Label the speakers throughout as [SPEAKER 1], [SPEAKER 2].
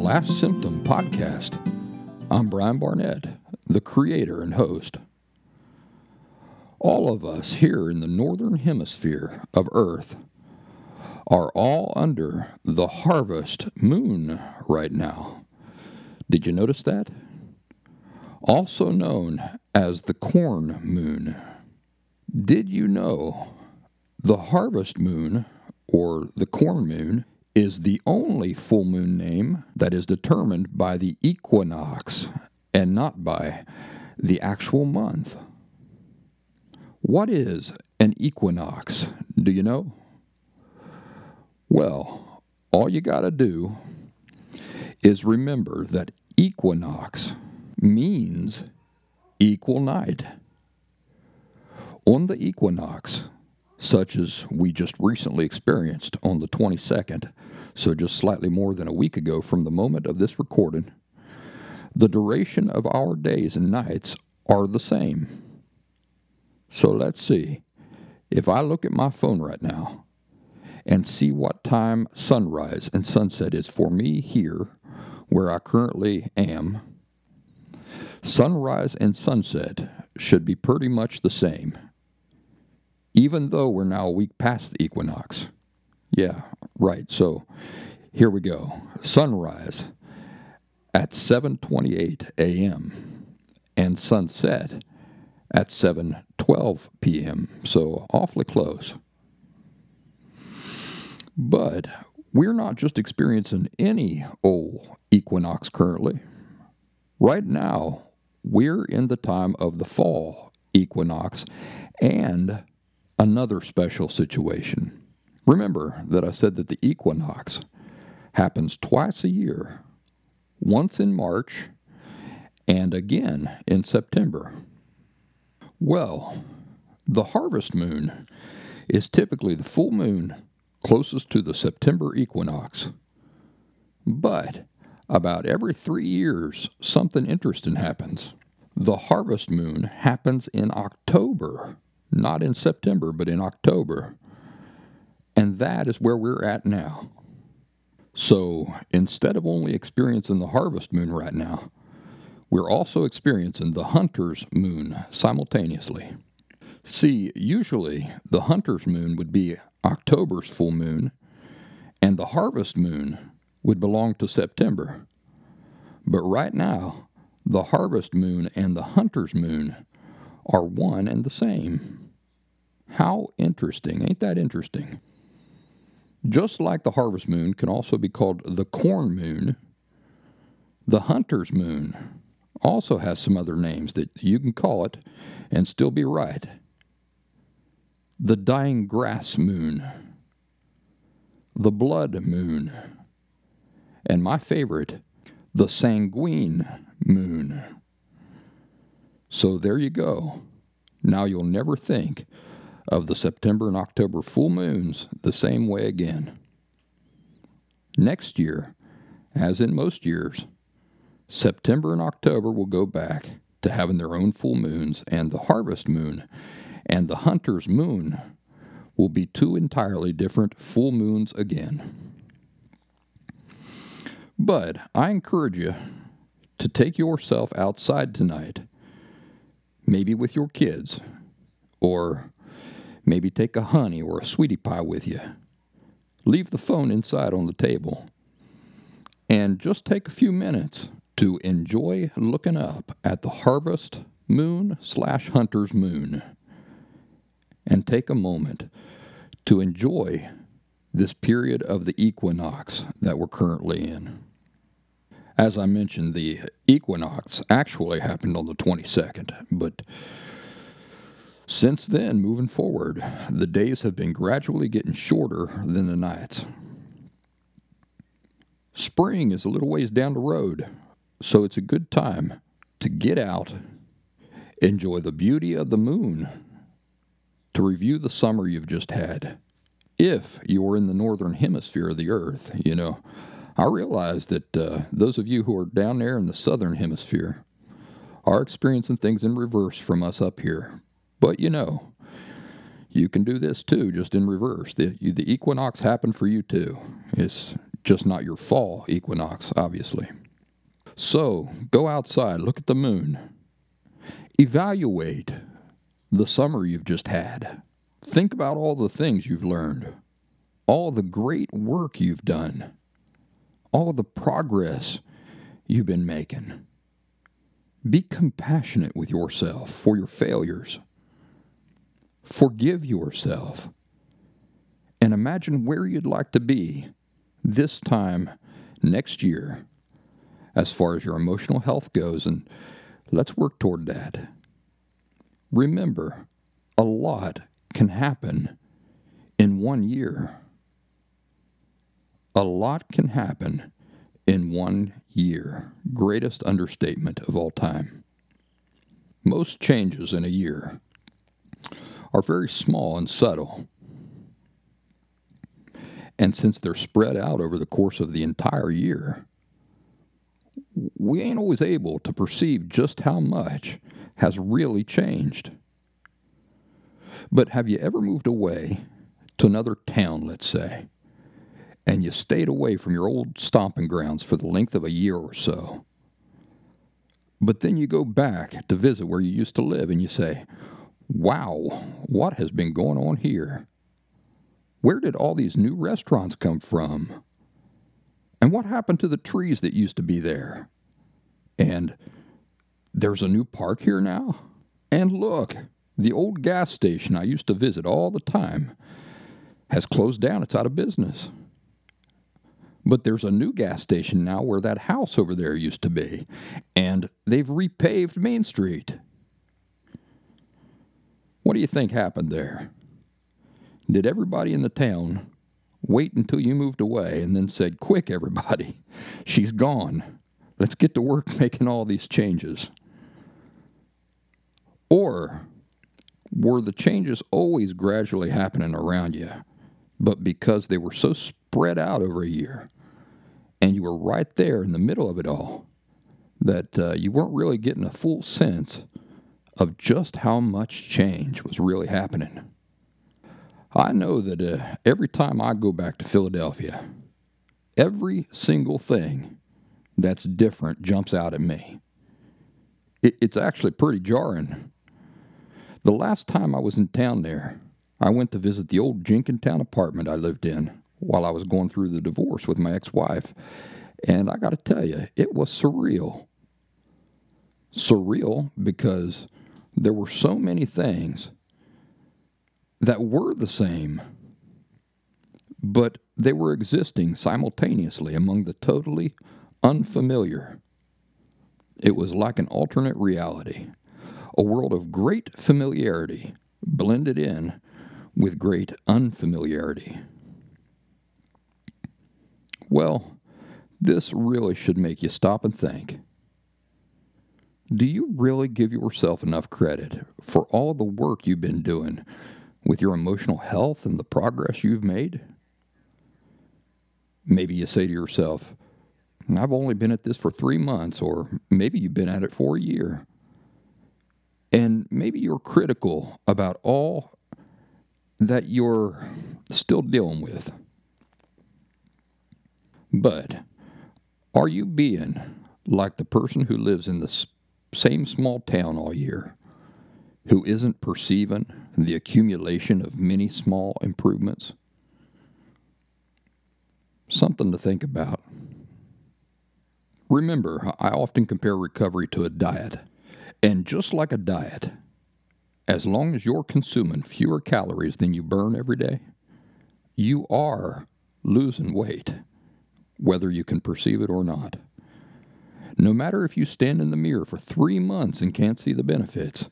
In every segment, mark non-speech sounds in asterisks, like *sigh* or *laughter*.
[SPEAKER 1] Last Symptom podcast. I'm Brian Barnett, the creator and host. All of us here in the northern hemisphere of Earth are all under the harvest moon right now. Did you notice that? Also known as the corn moon. Did you know the harvest moon, or the corn moon, is the only full moon name that is determined by the equinox and not by the actual month. What is an equinox? Do you know? Well, all you got to do is remember that equinox means equal night. On the equinox, such as we just recently experienced on the 22nd, so just slightly more than a week ago from the moment of this recording, the duration of our days and nights are the same. So let's see. If I look at my phone right now and see what time sunrise and sunset is for me here, where I currently am, sunrise and sunset should be pretty much the same even though we're now a week past the equinox. Yeah, right. So here we go. Sunrise at 7:28 a.m. and sunset at 7:12 p.m. So awfully close. But we're not just experiencing any old equinox currently. Right now, we're in the time of the fall equinox and another special situation. Remember that I said that the equinox happens twice a year, once in March and again in September. Well, the harvest moon is typically the full moon closest to the September equinox. But about every three years, something interesting happens. The harvest moon happens in October not in September, but in October. And that is where we're at now. So instead of only experiencing the harvest moon right now, we're also experiencing the hunter's moon simultaneously. See, usually the hunter's moon would be October's full moon, and the harvest moon would belong to September. But right now, the harvest moon and the hunter's moon are one and the same. How interesting. Ain't that interesting? Just like the harvest moon can also be called the corn moon, the hunter's moon also has some other names that you can call it and still be right. The dying grass moon, the blood moon, and my favorite, the sanguine moon. So there you go. Now you'll never think of the September and October full moons the same way again. Next year, as in most years, September and October will go back to having their own full moons, and the harvest moon and the hunter's moon will be two entirely different full moons again. But I encourage you to take yourself outside tonight maybe with your kids, or maybe take a honey or a sweetie pie with you. Leave the phone inside on the table and just take a few minutes to enjoy looking up at the harvest moon slash hunter's moon and take a moment to enjoy this period of the equinox that we're currently in. As I mentioned, the equinox actually happened on the 22nd, but since then, moving forward, the days have been gradually getting shorter than the nights. Spring is a little ways down the road, so it's a good time to get out, enjoy the beauty of the moon, to review the summer you've just had. If you're in the northern hemisphere of the earth, you know, I realize that uh, those of you who are down there in the southern hemisphere are experiencing things in reverse from us up here. But you know, you can do this too, just in reverse. The, you, the equinox happened for you too. It's just not your fall equinox, obviously. So go outside, look at the moon, evaluate the summer you've just had. Think about all the things you've learned, all the great work you've done, all the progress you've been making. Be compassionate with yourself for your failures Forgive yourself. And imagine where you'd like to be this time next year as far as your emotional health goes, and let's work toward that. Remember, a lot can happen in one year. A lot can happen in one year. Greatest understatement of all time. Most changes in a year are very small and subtle. And since they're spread out over the course of the entire year, we ain't always able to perceive just how much has really changed. But have you ever moved away to another town, let's say, and you stayed away from your old stomping grounds for the length of a year or so? But then you go back to visit where you used to live and you say, Wow, what has been going on here? Where did all these new restaurants come from? And what happened to the trees that used to be there? And there's a new park here now? And look, the old gas station I used to visit all the time has closed down. It's out of business. But there's a new gas station now where that house over there used to be. And they've repaved Main Street. What do you think happened there? Did everybody in the town wait until you moved away and then said, Quick, everybody, *laughs* she's gone. Let's get to work *laughs* making all these changes? Or were the changes always gradually happening around you, but because they were so spread out over a year and you were right there in the middle of it all, that uh, you weren't really getting a full sense of just how much change was really happening. I know that uh, every time I go back to Philadelphia, every single thing that's different jumps out at me. It, it's actually pretty jarring. The last time I was in town there, I went to visit the old Jenkintown apartment I lived in while I was going through the divorce with my ex wife. And I got to tell you, it was surreal. Surreal because there were so many things that were the same, but they were existing simultaneously among the totally unfamiliar. It was like an alternate reality, a world of great familiarity blended in with great unfamiliarity. Well, this really should make you stop and think. Do you really give yourself enough credit for all the work you've been doing with your emotional health and the progress you've made? Maybe you say to yourself, I've only been at this for three months, or maybe you've been at it for a year. And maybe you're critical about all that you're still dealing with. But are you being like the person who lives in the same small town all year who isn't perceiving the accumulation of many small improvements? Something to think about. Remember, I often compare recovery to a diet. And just like a diet, as long as you're consuming fewer calories than you burn every day, you are losing weight, whether you can perceive it or not. No matter if you stand in the mirror for three months and can't see the benefits,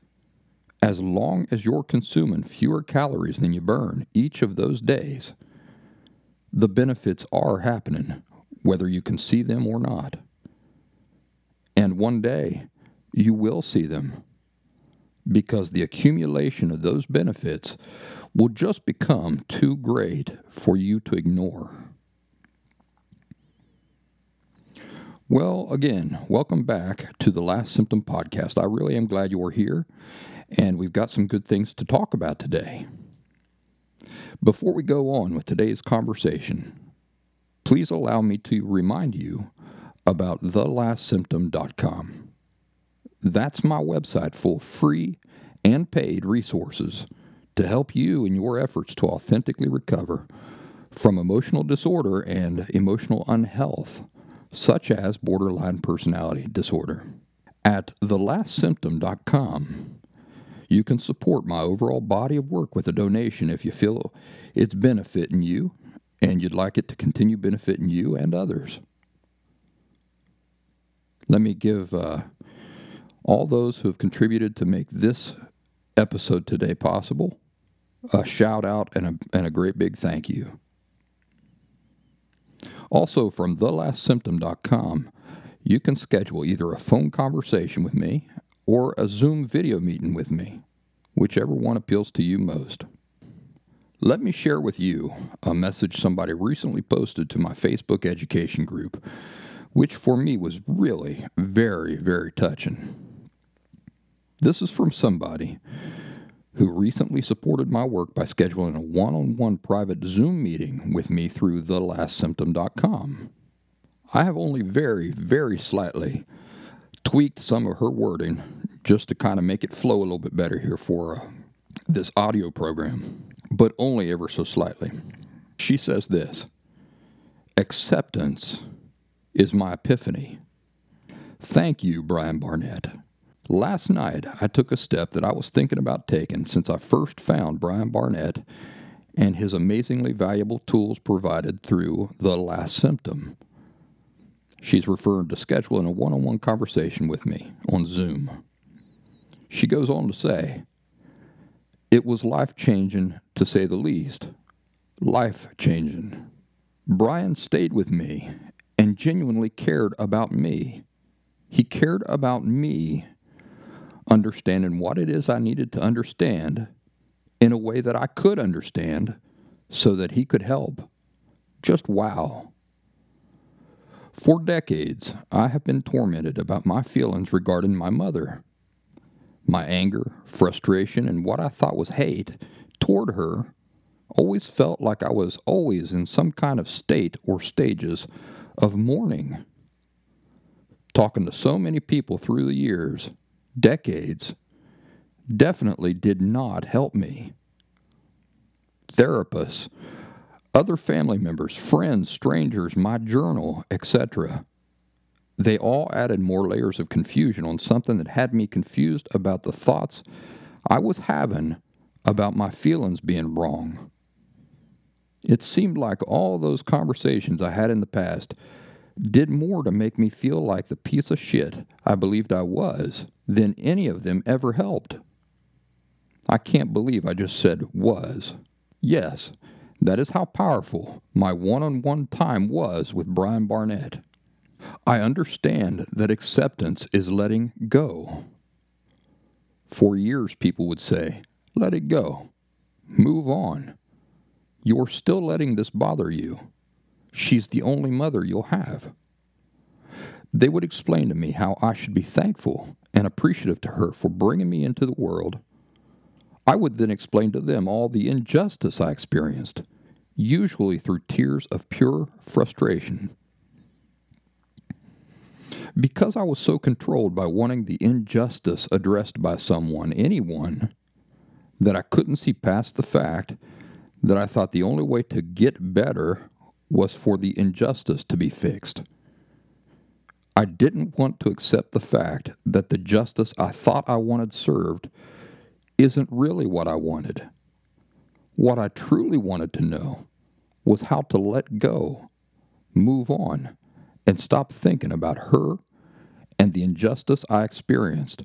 [SPEAKER 1] as long as you're consuming fewer calories than you burn each of those days, the benefits are happening, whether you can see them or not. And one day, you will see them because the accumulation of those benefits will just become too great for you to ignore. Well, again, welcome back to the Last Symptom Podcast. I really am glad you're here, and we've got some good things to talk about today. Before we go on with today's conversation, please allow me to remind you about thelastsymptom.com. That's my website full of free and paid resources to help you in your efforts to authentically recover from emotional disorder and emotional unhealth, such as borderline personality disorder. At thelastsymptom.com, you can support my overall body of work with a donation if you feel it's benefiting you and you'd like it to continue benefiting you and others. Let me give uh, all those who have contributed to make this episode today possible a shout out and a, and a great big thank you. Also, from thelastsymptom.com, you can schedule either a phone conversation with me or a Zoom video meeting with me, whichever one appeals to you most. Let me share with you a message somebody recently posted to my Facebook education group, which for me was really very, very touching. This is from somebody who recently supported my work by scheduling a one on one private Zoom meeting with me through thelastsymptom.com. I have only very, very slightly tweaked some of her wording just to kind of make it flow a little bit better here for uh, this audio program, but only ever so slightly. She says this Acceptance is my epiphany. Thank you, Brian Barnett. Last night, I took a step that I was thinking about taking since I first found Brian Barnett and his amazingly valuable tools provided through The Last Symptom. She's referring to scheduling a one on one conversation with me on Zoom. She goes on to say, It was life changing, to say the least. Life changing. Brian stayed with me and genuinely cared about me. He cared about me understanding what it is I needed to understand in a way that I could understand so that he could help. Just wow. For decades, I have been tormented about my feelings regarding my mother. My anger, frustration, and what I thought was hate toward her always felt like I was always in some kind of state or stages of mourning. Talking to so many people through the years, decades definitely did not help me. Therapists, other family members, friends, strangers, my journal, etc. They all added more layers of confusion on something that had me confused about the thoughts I was having about my feelings being wrong. It seemed like all those conversations I had in the past did more to make me feel like the piece of shit I believed I was than any of them ever helped. I can't believe I just said was. Yes, that is how powerful my one on one time was with Brian Barnett. I understand that acceptance is letting go. For years, people would say, let it go, move on. You're still letting this bother you. She's the only mother you'll have. They would explain to me how I should be thankful and appreciative to her for bringing me into the world. I would then explain to them all the injustice I experienced, usually through tears of pure frustration. Because I was so controlled by wanting the injustice addressed by someone, anyone, that I couldn't see past the fact that I thought the only way to get better was for the injustice to be fixed. I didn't want to accept the fact that the justice I thought I wanted served isn't really what I wanted. What I truly wanted to know was how to let go, move on, and stop thinking about her and the injustice I experienced.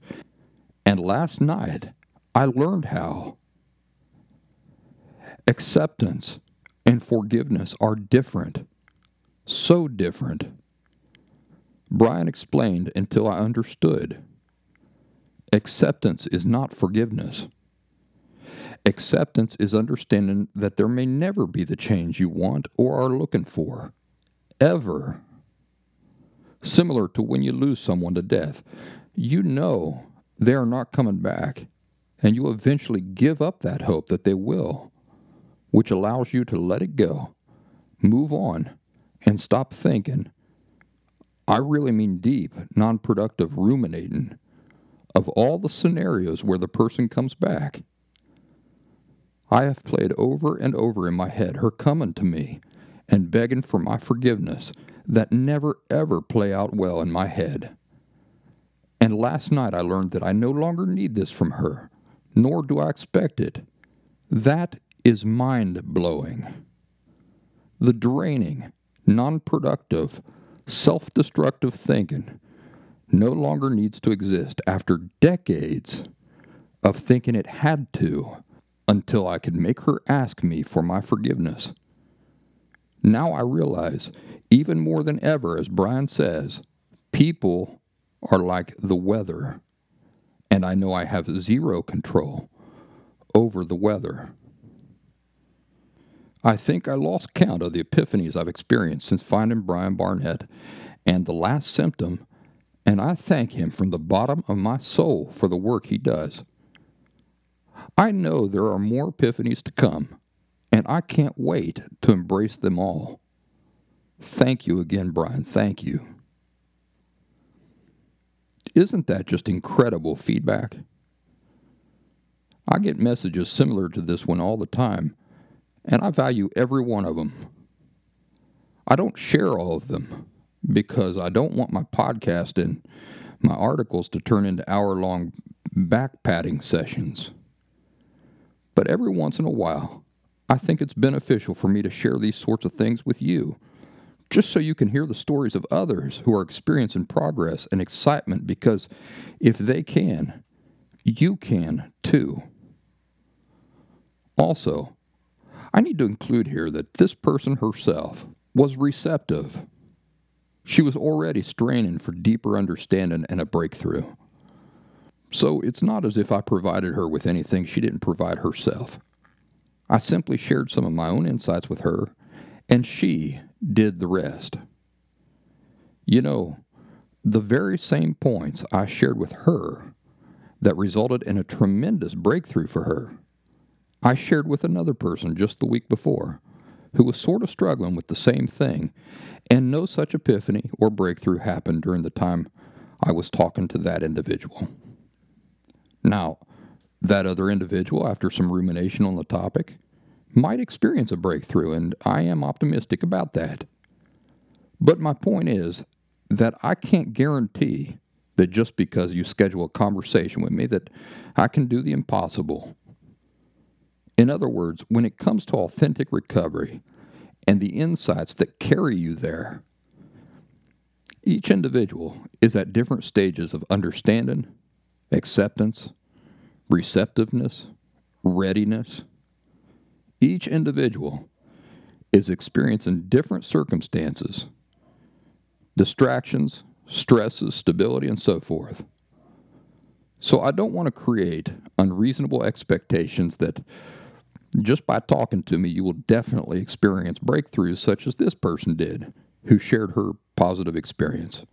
[SPEAKER 1] And last night, I learned how. Acceptance and forgiveness are different. So different. Brian explained until I understood. Acceptance is not forgiveness. Acceptance is understanding that there may never be the change you want or are looking for. Ever. Similar to when you lose someone to death, you know they are not coming back, and you eventually give up that hope that they will, which allows you to let it go, move on, and stop thinking. I really mean deep, non productive ruminating of all the scenarios where the person comes back. I have played over and over in my head her coming to me and begging for my forgiveness that never ever play out well in my head. And last night I learned that I no longer need this from her, nor do I expect it. That is mind blowing. The draining, non productive, self destructive thinking no longer needs to exist after decades of thinking it had to until I could make her ask me for my forgiveness. Now I realize, even more than ever, as Brian says, people are like the weather, and I know I have zero control over the weather. I think I lost count of the epiphanies I've experienced since finding Brian Barnett and the last symptom, and I thank him from the bottom of my soul for the work he does. I know there are more epiphanies to come and I can't wait to embrace them all. Thank you again, Brian. Thank you. Isn't that just incredible feedback? I get messages similar to this one all the time, and I value every one of them. I don't share all of them because I don't want my podcast and my articles to turn into hour long back patting sessions. But every once in a while, I think it's beneficial for me to share these sorts of things with you, just so you can hear the stories of others who are experiencing progress and excitement because if they can, you can too. Also, I need to include here that this person herself was receptive. She was already straining for deeper understanding and a breakthrough. So it's not as if I provided her with anything she didn't provide herself. I simply shared some of my own insights with her, and she did the rest. You know, the very same points I shared with her that resulted in a tremendous breakthrough for her, I shared with another person just the week before who was sort of struggling with the same thing, and no such epiphany or breakthrough happened during the time I was talking to that individual. Now, that other individual, after some rumination on the topic, might experience a breakthrough, and I am optimistic about that. But my point is that I can't guarantee that just because you schedule a conversation with me that I can do the impossible. In other words, when it comes to authentic recovery and the insights that carry you there, each individual is at different stages of understanding, acceptance, receptiveness, readiness, each individual is experiencing different circumstances, distractions, stresses, stability, and so forth. So I don't want to create unreasonable expectations that just by talking to me, you will definitely experience breakthroughs such as this person did, who shared her positive experience.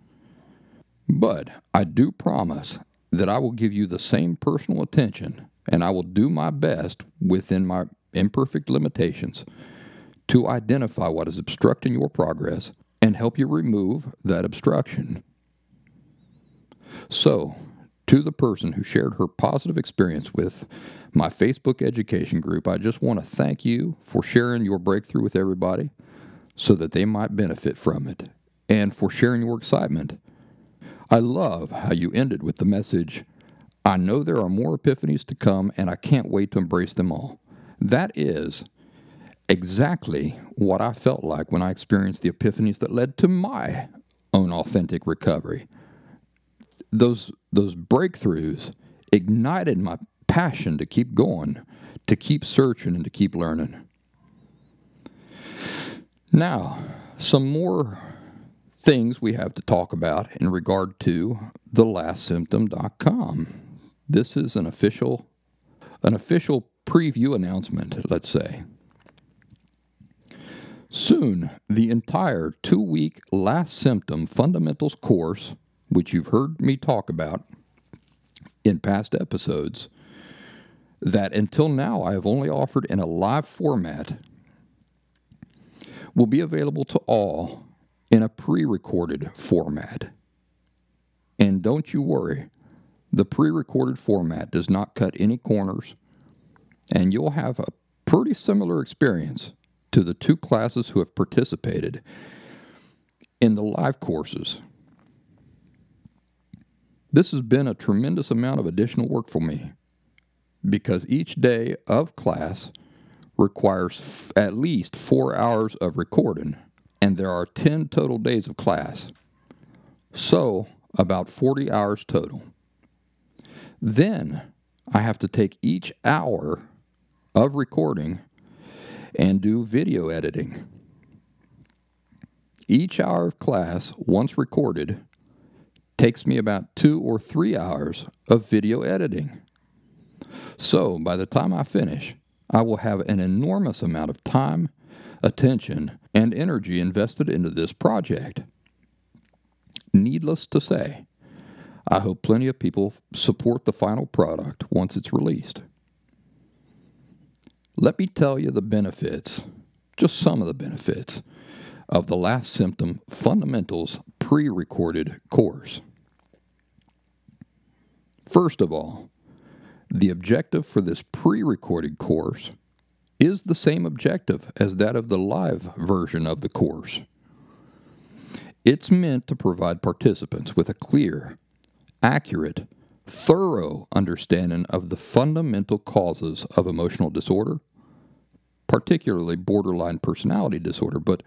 [SPEAKER 1] But I do promise that I will give you the same personal attention and I will do my best within my imperfect limitations to identify what is obstructing your progress and help you remove that obstruction. So, to the person who shared her positive experience with my Facebook education group, I just want to thank you for sharing your breakthrough with everybody so that they might benefit from it, and for sharing your excitement I love how you ended with the message I know there are more epiphanies to come, and I can't wait to embrace them all. That is exactly what I felt like when I experienced the epiphanies that led to my own authentic recovery. Those, those breakthroughs ignited my passion to keep going, to keep searching, and to keep learning. Now, some more things we have to talk about in regard to the thelastsymptom.com. This is an official an official preview announcement, let's say. Soon, the entire two week Last Symptom Fundamentals course, which you've heard me talk about in past episodes, that until now I have only offered in a live format, will be available to all in a pre recorded format. And don't you worry, the pre recorded format does not cut any corners, and you'll have a pretty similar experience to the two classes who have participated in the live courses. This has been a tremendous amount of additional work for me because each day of class requires f- at least four hours of recording, and there are 10 total days of class. So, about 40 hours total. Then I have to take each hour of recording and do video editing. Each hour of class, once recorded, takes me about two or three hours of video editing. So by the time I finish, I will have an enormous amount of time, attention, and energy invested into this project. Needless to say, I hope plenty of people support the final product once it's released. Let me tell you the benefits, just some of the benefits, of the Last Symptom Fundamentals pre recorded course. First of all, the objective for this pre recorded course is the same objective as that of the live version of the course. It's meant to provide participants with a clear, accurate, thorough understanding of the fundamental causes of emotional disorder, particularly borderline personality disorder, but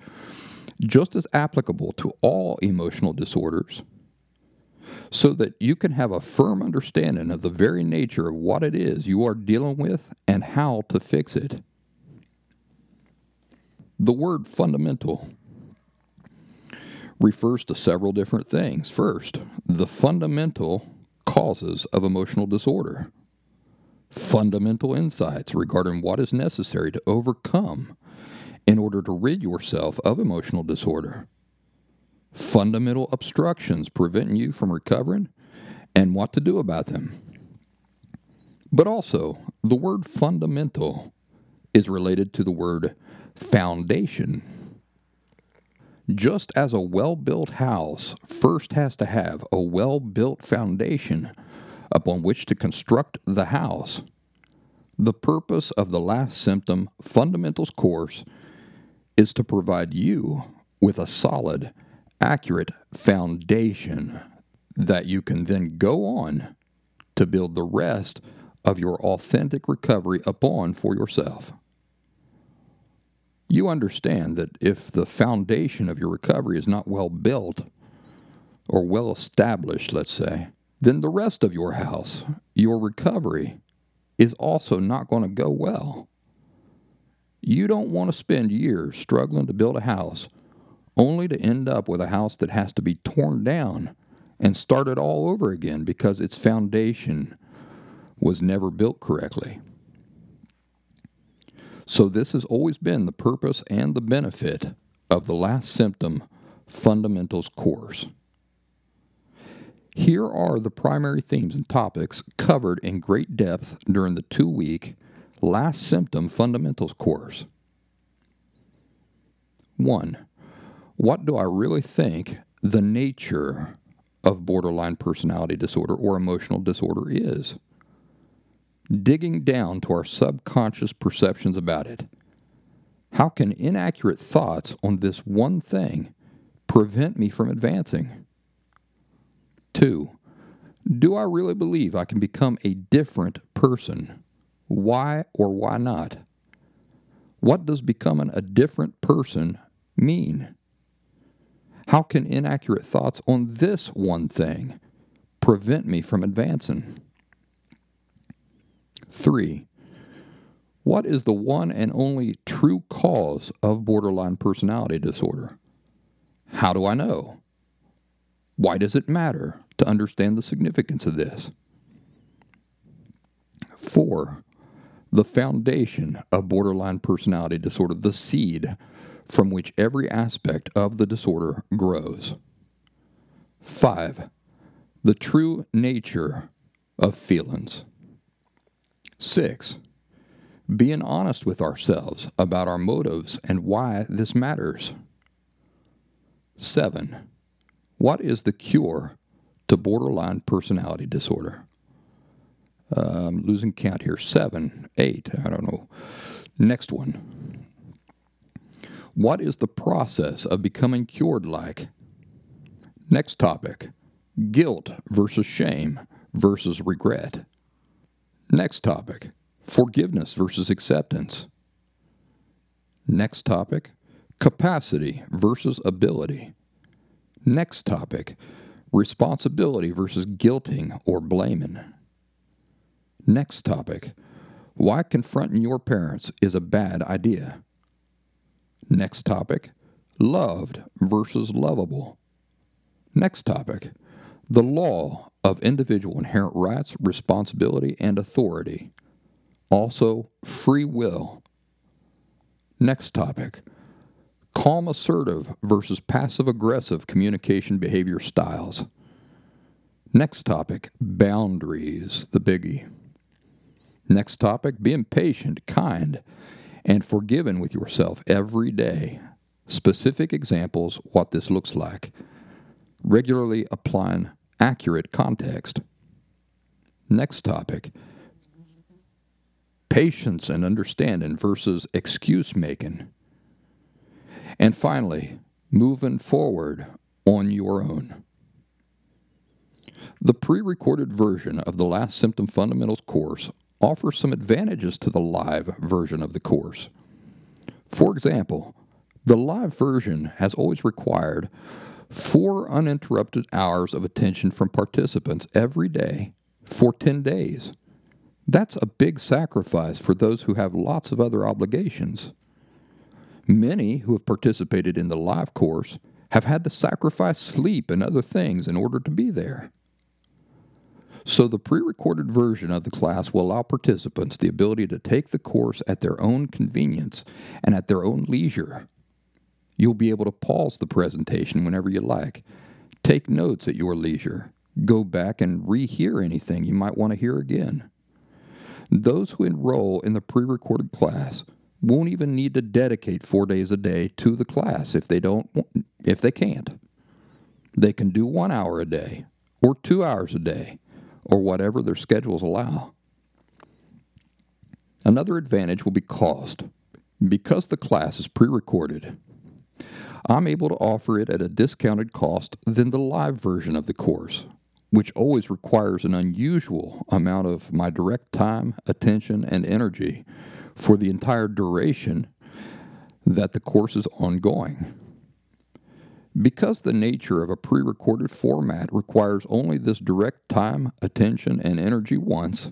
[SPEAKER 1] just as applicable to all emotional disorders, so that you can have a firm understanding of the very nature of what it is you are dealing with and how to fix it. The word fundamental refers to several different things. First, the fundamental causes of emotional disorder, fundamental insights regarding what is necessary to overcome in order to rid yourself of emotional disorder, fundamental obstructions preventing you from recovering, and what to do about them. But also, the word fundamental is related to the word foundation just as a well built house first has to have a well built foundation upon which to construct the house, the purpose of the Last Symptom Fundamentals course is to provide you with a solid, accurate foundation that you can then go on to build the rest of your authentic recovery upon for yourself you understand that if the foundation of your recovery is not well built or well established, let's say, then the rest of your house, your recovery, is also not going to go well. You don't want to spend years struggling to build a house only to end up with a house that has to be torn down and started all over again because its foundation was never built correctly. So, this has always been the purpose and the benefit of the Last Symptom Fundamentals course. Here are the primary themes and topics covered in great depth during the two week Last Symptom Fundamentals course. 1. What do I really think the nature of borderline personality disorder or emotional disorder is? digging down to our subconscious perceptions about it. How can inaccurate thoughts on this one thing prevent me from advancing? 2. Do I really believe I can become a different person? Why or why not? What does becoming a different person mean? How can inaccurate thoughts on this one thing prevent me from advancing? 3. What is the one and only true cause of borderline personality disorder? How do I know? Why does it matter to understand the significance of this? 4. The foundation of borderline personality disorder, the seed from which every aspect of the disorder grows. 5. The true nature of feelings. 6. Being honest with ourselves about our motives and why this matters. 7. What is the cure to borderline personality disorder? Uh, I'm losing count here. 7, 8, I don't know. Next one. What is the process of becoming cured like? Next topic guilt versus shame versus regret. Next topic forgiveness versus acceptance. Next topic capacity versus ability. Next topic responsibility versus guilting or blaming. Next topic why confronting your parents is a bad idea. Next topic loved versus lovable. Next topic the law of individual inherent rights, responsibility, and authority. Also, free will. Next topic calm assertive versus passive aggressive communication behavior styles. Next topic boundaries, the biggie. Next topic being patient, kind, and forgiven with yourself every day. Specific examples what this looks like. Regularly applying accurate context. Next topic patience and understanding versus excuse making. And finally, moving forward on your own. The pre recorded version of the Last Symptom Fundamentals course offer some advantages to the live version of the course. For example, the live version has always required four uninterrupted hours of attention from participants every day for 10 days. That's a big sacrifice for those who have lots of other obligations. Many who have participated in the live course have had to sacrifice sleep and other things in order to be there. So, the pre recorded version of the class will allow participants the ability to take the course at their own convenience and at their own leisure. You'll be able to pause the presentation whenever you like, take notes at your leisure, go back and rehear anything you might want to hear again. Those who enroll in the pre recorded class won't even need to dedicate four days a day to the class if they don't if they can't. They can do one hour a day or two hours a day or whatever their schedules allow. Another advantage will be cost. Because the class is pre recorded, I'm able to offer it at a discounted cost than the live version of the course, which always requires an unusual amount of my direct time, attention, and energy for the entire duration that the course is ongoing. Because the nature of a pre recorded format requires only this direct time, attention, and energy once,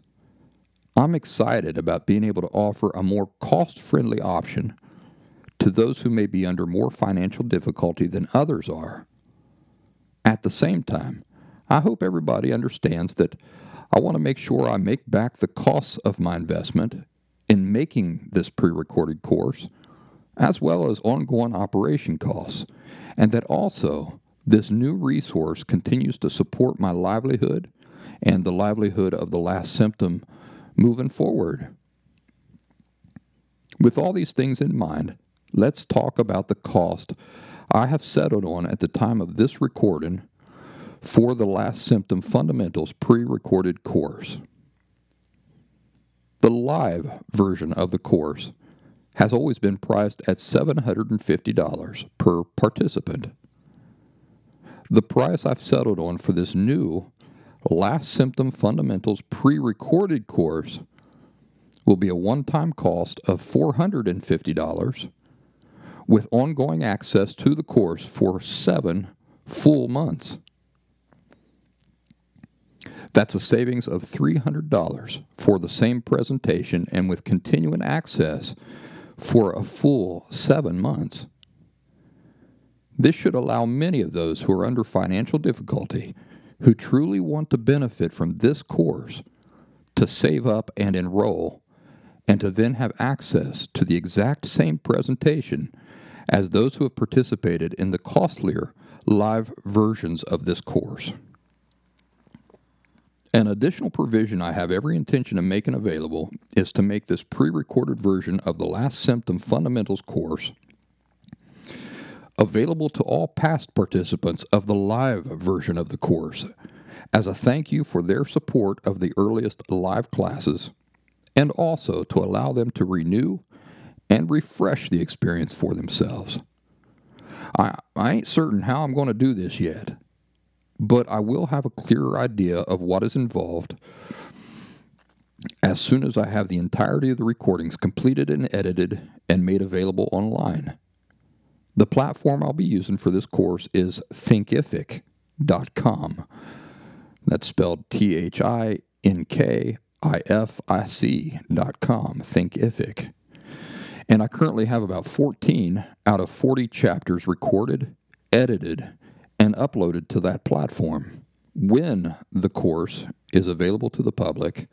[SPEAKER 1] I'm excited about being able to offer a more cost friendly option to those who may be under more financial difficulty than others are. At the same time, I hope everybody understands that I want to make sure I make back the costs of my investment in making this pre recorded course, as well as ongoing operation costs and that also this new resource continues to support my livelihood and the livelihood of the last symptom moving forward. With all these things in mind, let's talk about the cost I have settled on at the time of this recording for the Last Symptom Fundamentals pre recorded course. The live version of the course has always been priced at $750 per participant. The price I've settled on for this new Last Symptom Fundamentals pre recorded course will be a one time cost of $450 with ongoing access to the course for seven full months. That's a savings of $300 for the same presentation and with continuing access for a full seven months. This should allow many of those who are under financial difficulty, who truly want to benefit from this course, to save up and enroll, and to then have access to the exact same presentation as those who have participated in the costlier live versions of this course. An additional provision I have every intention of making available is to make this pre recorded version of the Last Symptom Fundamentals course available to all past participants of the live version of the course as a thank you for their support of the earliest live classes and also to allow them to renew and refresh the experience for themselves. I, I ain't certain how I'm going to do this yet, but I will have a clearer idea of what is involved as soon as I have the entirety of the recordings completed and edited and made available online. The platform I'll be using for this course is thinkific.com. That's spelled T H I N K I F I C.com, Thinkific. And I currently have about 14 out of 40 chapters recorded, edited, and uploaded to that platform. When the course is available to the public,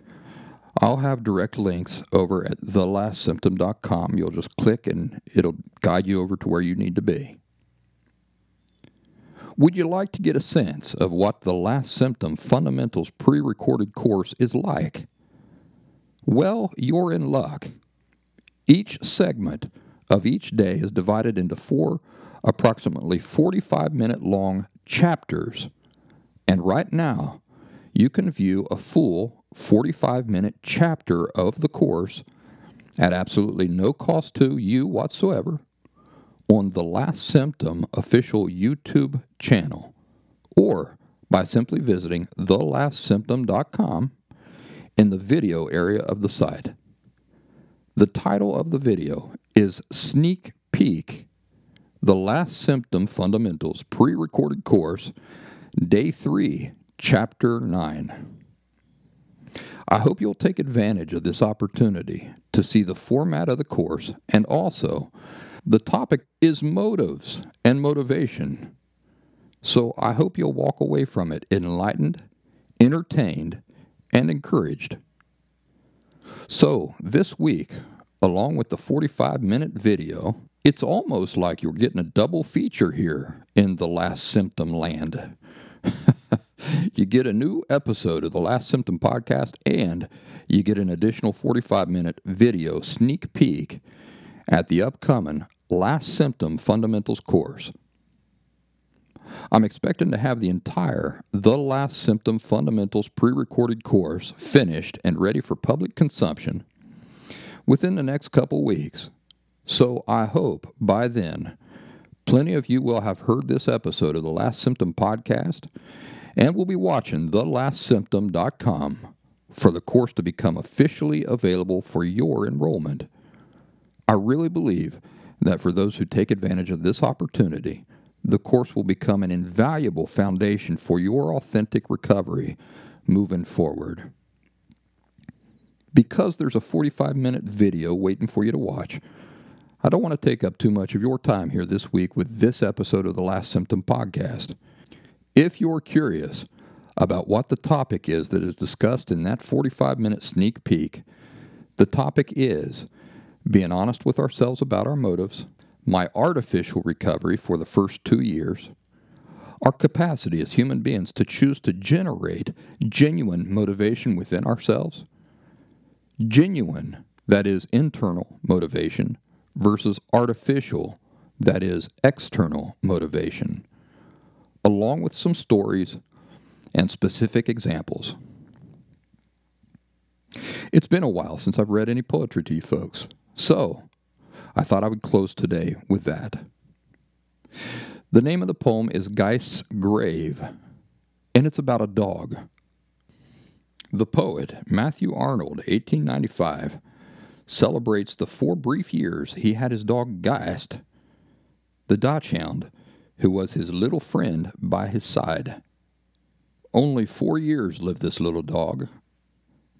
[SPEAKER 1] I'll have direct links over at thelastsymptom.com. You'll just click and it'll guide you over to where you need to be. Would you like to get a sense of what the Last Symptom Fundamentals pre recorded course is like? Well, you're in luck. Each segment of each day is divided into four approximately 45 minute long chapters. And right now, you can view a full 45 minute chapter of the course at absolutely no cost to you whatsoever on the Last Symptom official YouTube channel or by simply visiting thelastsymptom.com in the video area of the site. The title of the video is Sneak Peek The Last Symptom Fundamentals Pre Recorded Course, Day 3, Chapter 9. I hope you'll take advantage of this opportunity to see the format of the course and also the topic is motives and motivation. So I hope you'll walk away from it enlightened, entertained, and encouraged. So, this week, along with the 45 minute video, it's almost like you're getting a double feature here in the Last Symptom land. *laughs* you get a new episode of the Last Symptom podcast, and you get an additional 45 minute video sneak peek at the upcoming Last Symptom Fundamentals course. I'm expecting to have the entire The Last Symptom Fundamentals pre recorded course finished and ready for public consumption within the next couple weeks. So I hope by then plenty of you will have heard this episode of the Last Symptom podcast and will be watching thelastsymptom.com for the course to become officially available for your enrollment. I really believe that for those who take advantage of this opportunity, the course will become an invaluable foundation for your authentic recovery moving forward. Because there's a 45 minute video waiting for you to watch, I don't want to take up too much of your time here this week with this episode of the Last Symptom Podcast. If you're curious about what the topic is that is discussed in that 45 minute sneak peek, the topic is being honest with ourselves about our motives, my artificial recovery for the first two years, our capacity as human beings to choose to generate genuine motivation within ourselves, genuine, that is, internal motivation, versus artificial, that is, external motivation, along with some stories and specific examples. It's been a while since I've read any poetry to you folks, so I thought I would close today with that. The name of the poem is Geist's Grave, and it's about a dog. The poet, Matthew Arnold, 1895, celebrates the four brief years he had his dog Geist, the Dachshund, who was his little friend by his side. Only four years lived this little dog,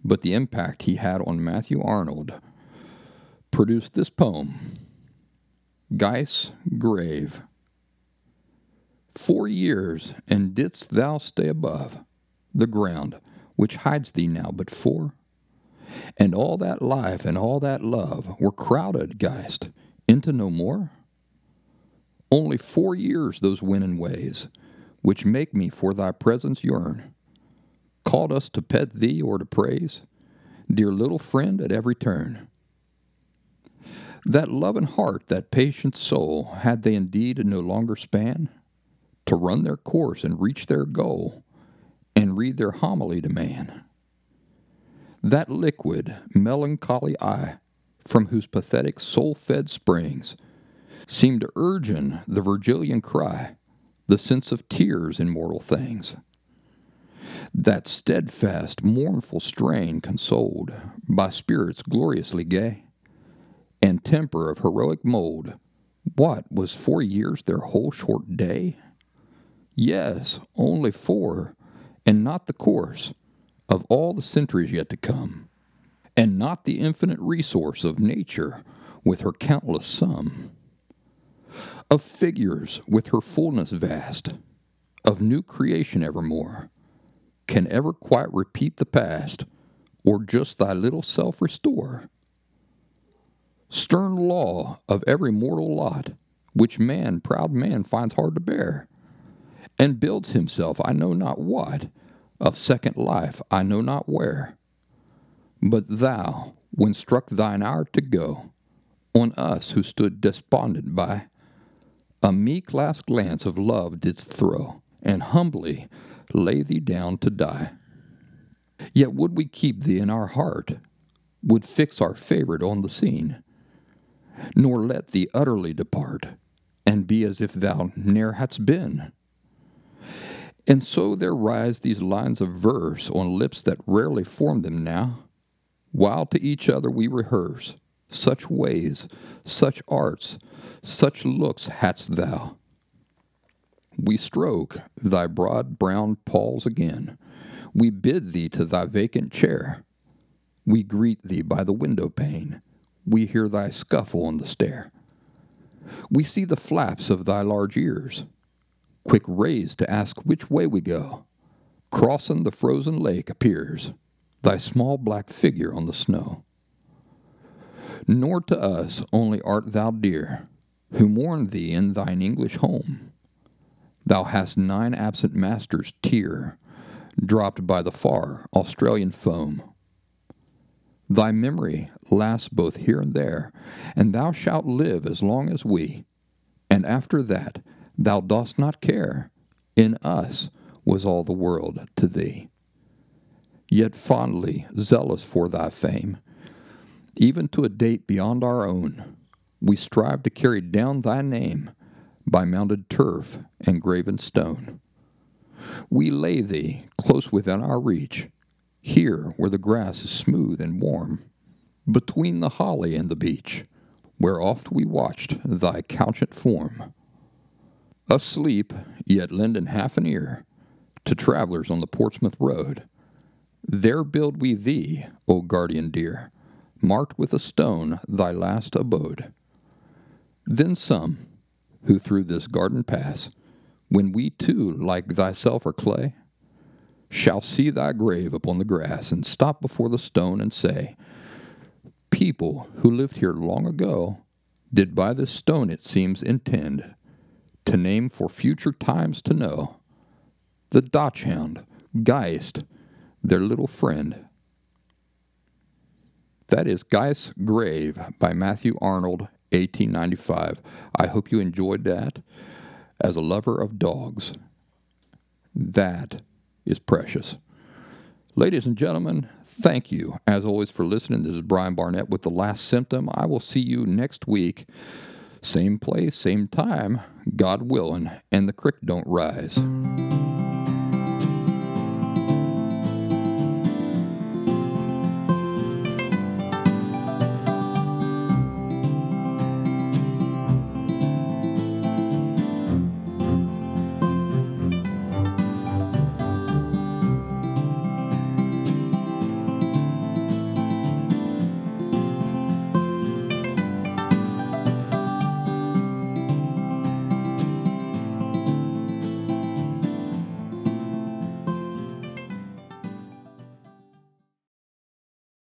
[SPEAKER 1] but the impact he had on Matthew Arnold produced this poem Geist's Grave. Four years, and didst thou stay above the ground which hides thee now but four? And all that life and all that love were crowded, Geist, into no more? Only four years those winning ways, which make me for thy presence yearn, called us to pet thee or to praise, dear little friend at every turn. That loving heart, that patient soul, had they indeed no longer span to run their course and reach their goal and read their homily to man? That liquid, melancholy eye, from whose pathetic soul fed springs seemed to urging the Virgilian cry, the sense of tears in mortal things. That steadfast, mournful strain consoled by spirits gloriously gay, and temper of heroic mold, what was four years their whole short day? Yes, only four, and not the course of all the centuries yet to come, and not the infinite resource of nature with her countless sum of figures with her fullness vast, of new creation evermore, can ever quite repeat the past, or just thy little self restore? Stern law of every mortal lot, which man, proud man, finds hard to bear, and builds himself I know not what, of second life I know not where. But thou, when struck thine hour to go, on us who stood despondent by, a meek last glance of love didst throw, and humbly lay thee down to die. Yet would we keep thee in our heart, would fix our favorite on the scene, nor let thee utterly depart, and be as if thou ne'er hadst been. And so there rise these lines of verse on lips that rarely form them now, while to each other we rehearse such ways, such arts, such looks hadst thou. We stroke thy broad brown paws again. We bid thee to thy vacant chair. We greet thee by the window pane. We hear thy scuffle on the stair. We see the flaps of thy large ears, quick raised to ask which way we go. Crossing the frozen lake appears thy small black figure on the snow. Nor to us only art thou dear, who mourn thee in thine English home. Thou hast nine absent masters' tear, dropped by the far Australian foam. Thy memory lasts both here and there, and thou shalt live as long as we. And after that, thou dost not care. In us was all the world to thee. Yet fondly zealous for thy fame, even to a date beyond our own, we strive to carry down thy name by mounded turf and graven stone. We lay thee close within our reach, here where the grass is smooth and warm, between the holly and the beech, where oft we watched thy couchant form. Asleep, yet lending half an ear to travelers on the Portsmouth road, there build we thee, O guardian dear, marked with a stone thy last abode. Then some, who through this garden pass, when we too, like thyself, are clay, shall see thy grave upon the grass, and stop before the stone and say, People who lived here long ago did by this stone, it seems, intend to name for future times to know the Dachshund, Geist, their little friend. That is Geist's Grave by Matthew Arnold, 1895. I hope you enjoyed that. As a lover of dogs, that is precious. Ladies and gentlemen, thank you as always for listening. This is Brian Barnett with The Last Symptom. I will see you next week. Same place, same time, God willing, and the crick don't rise.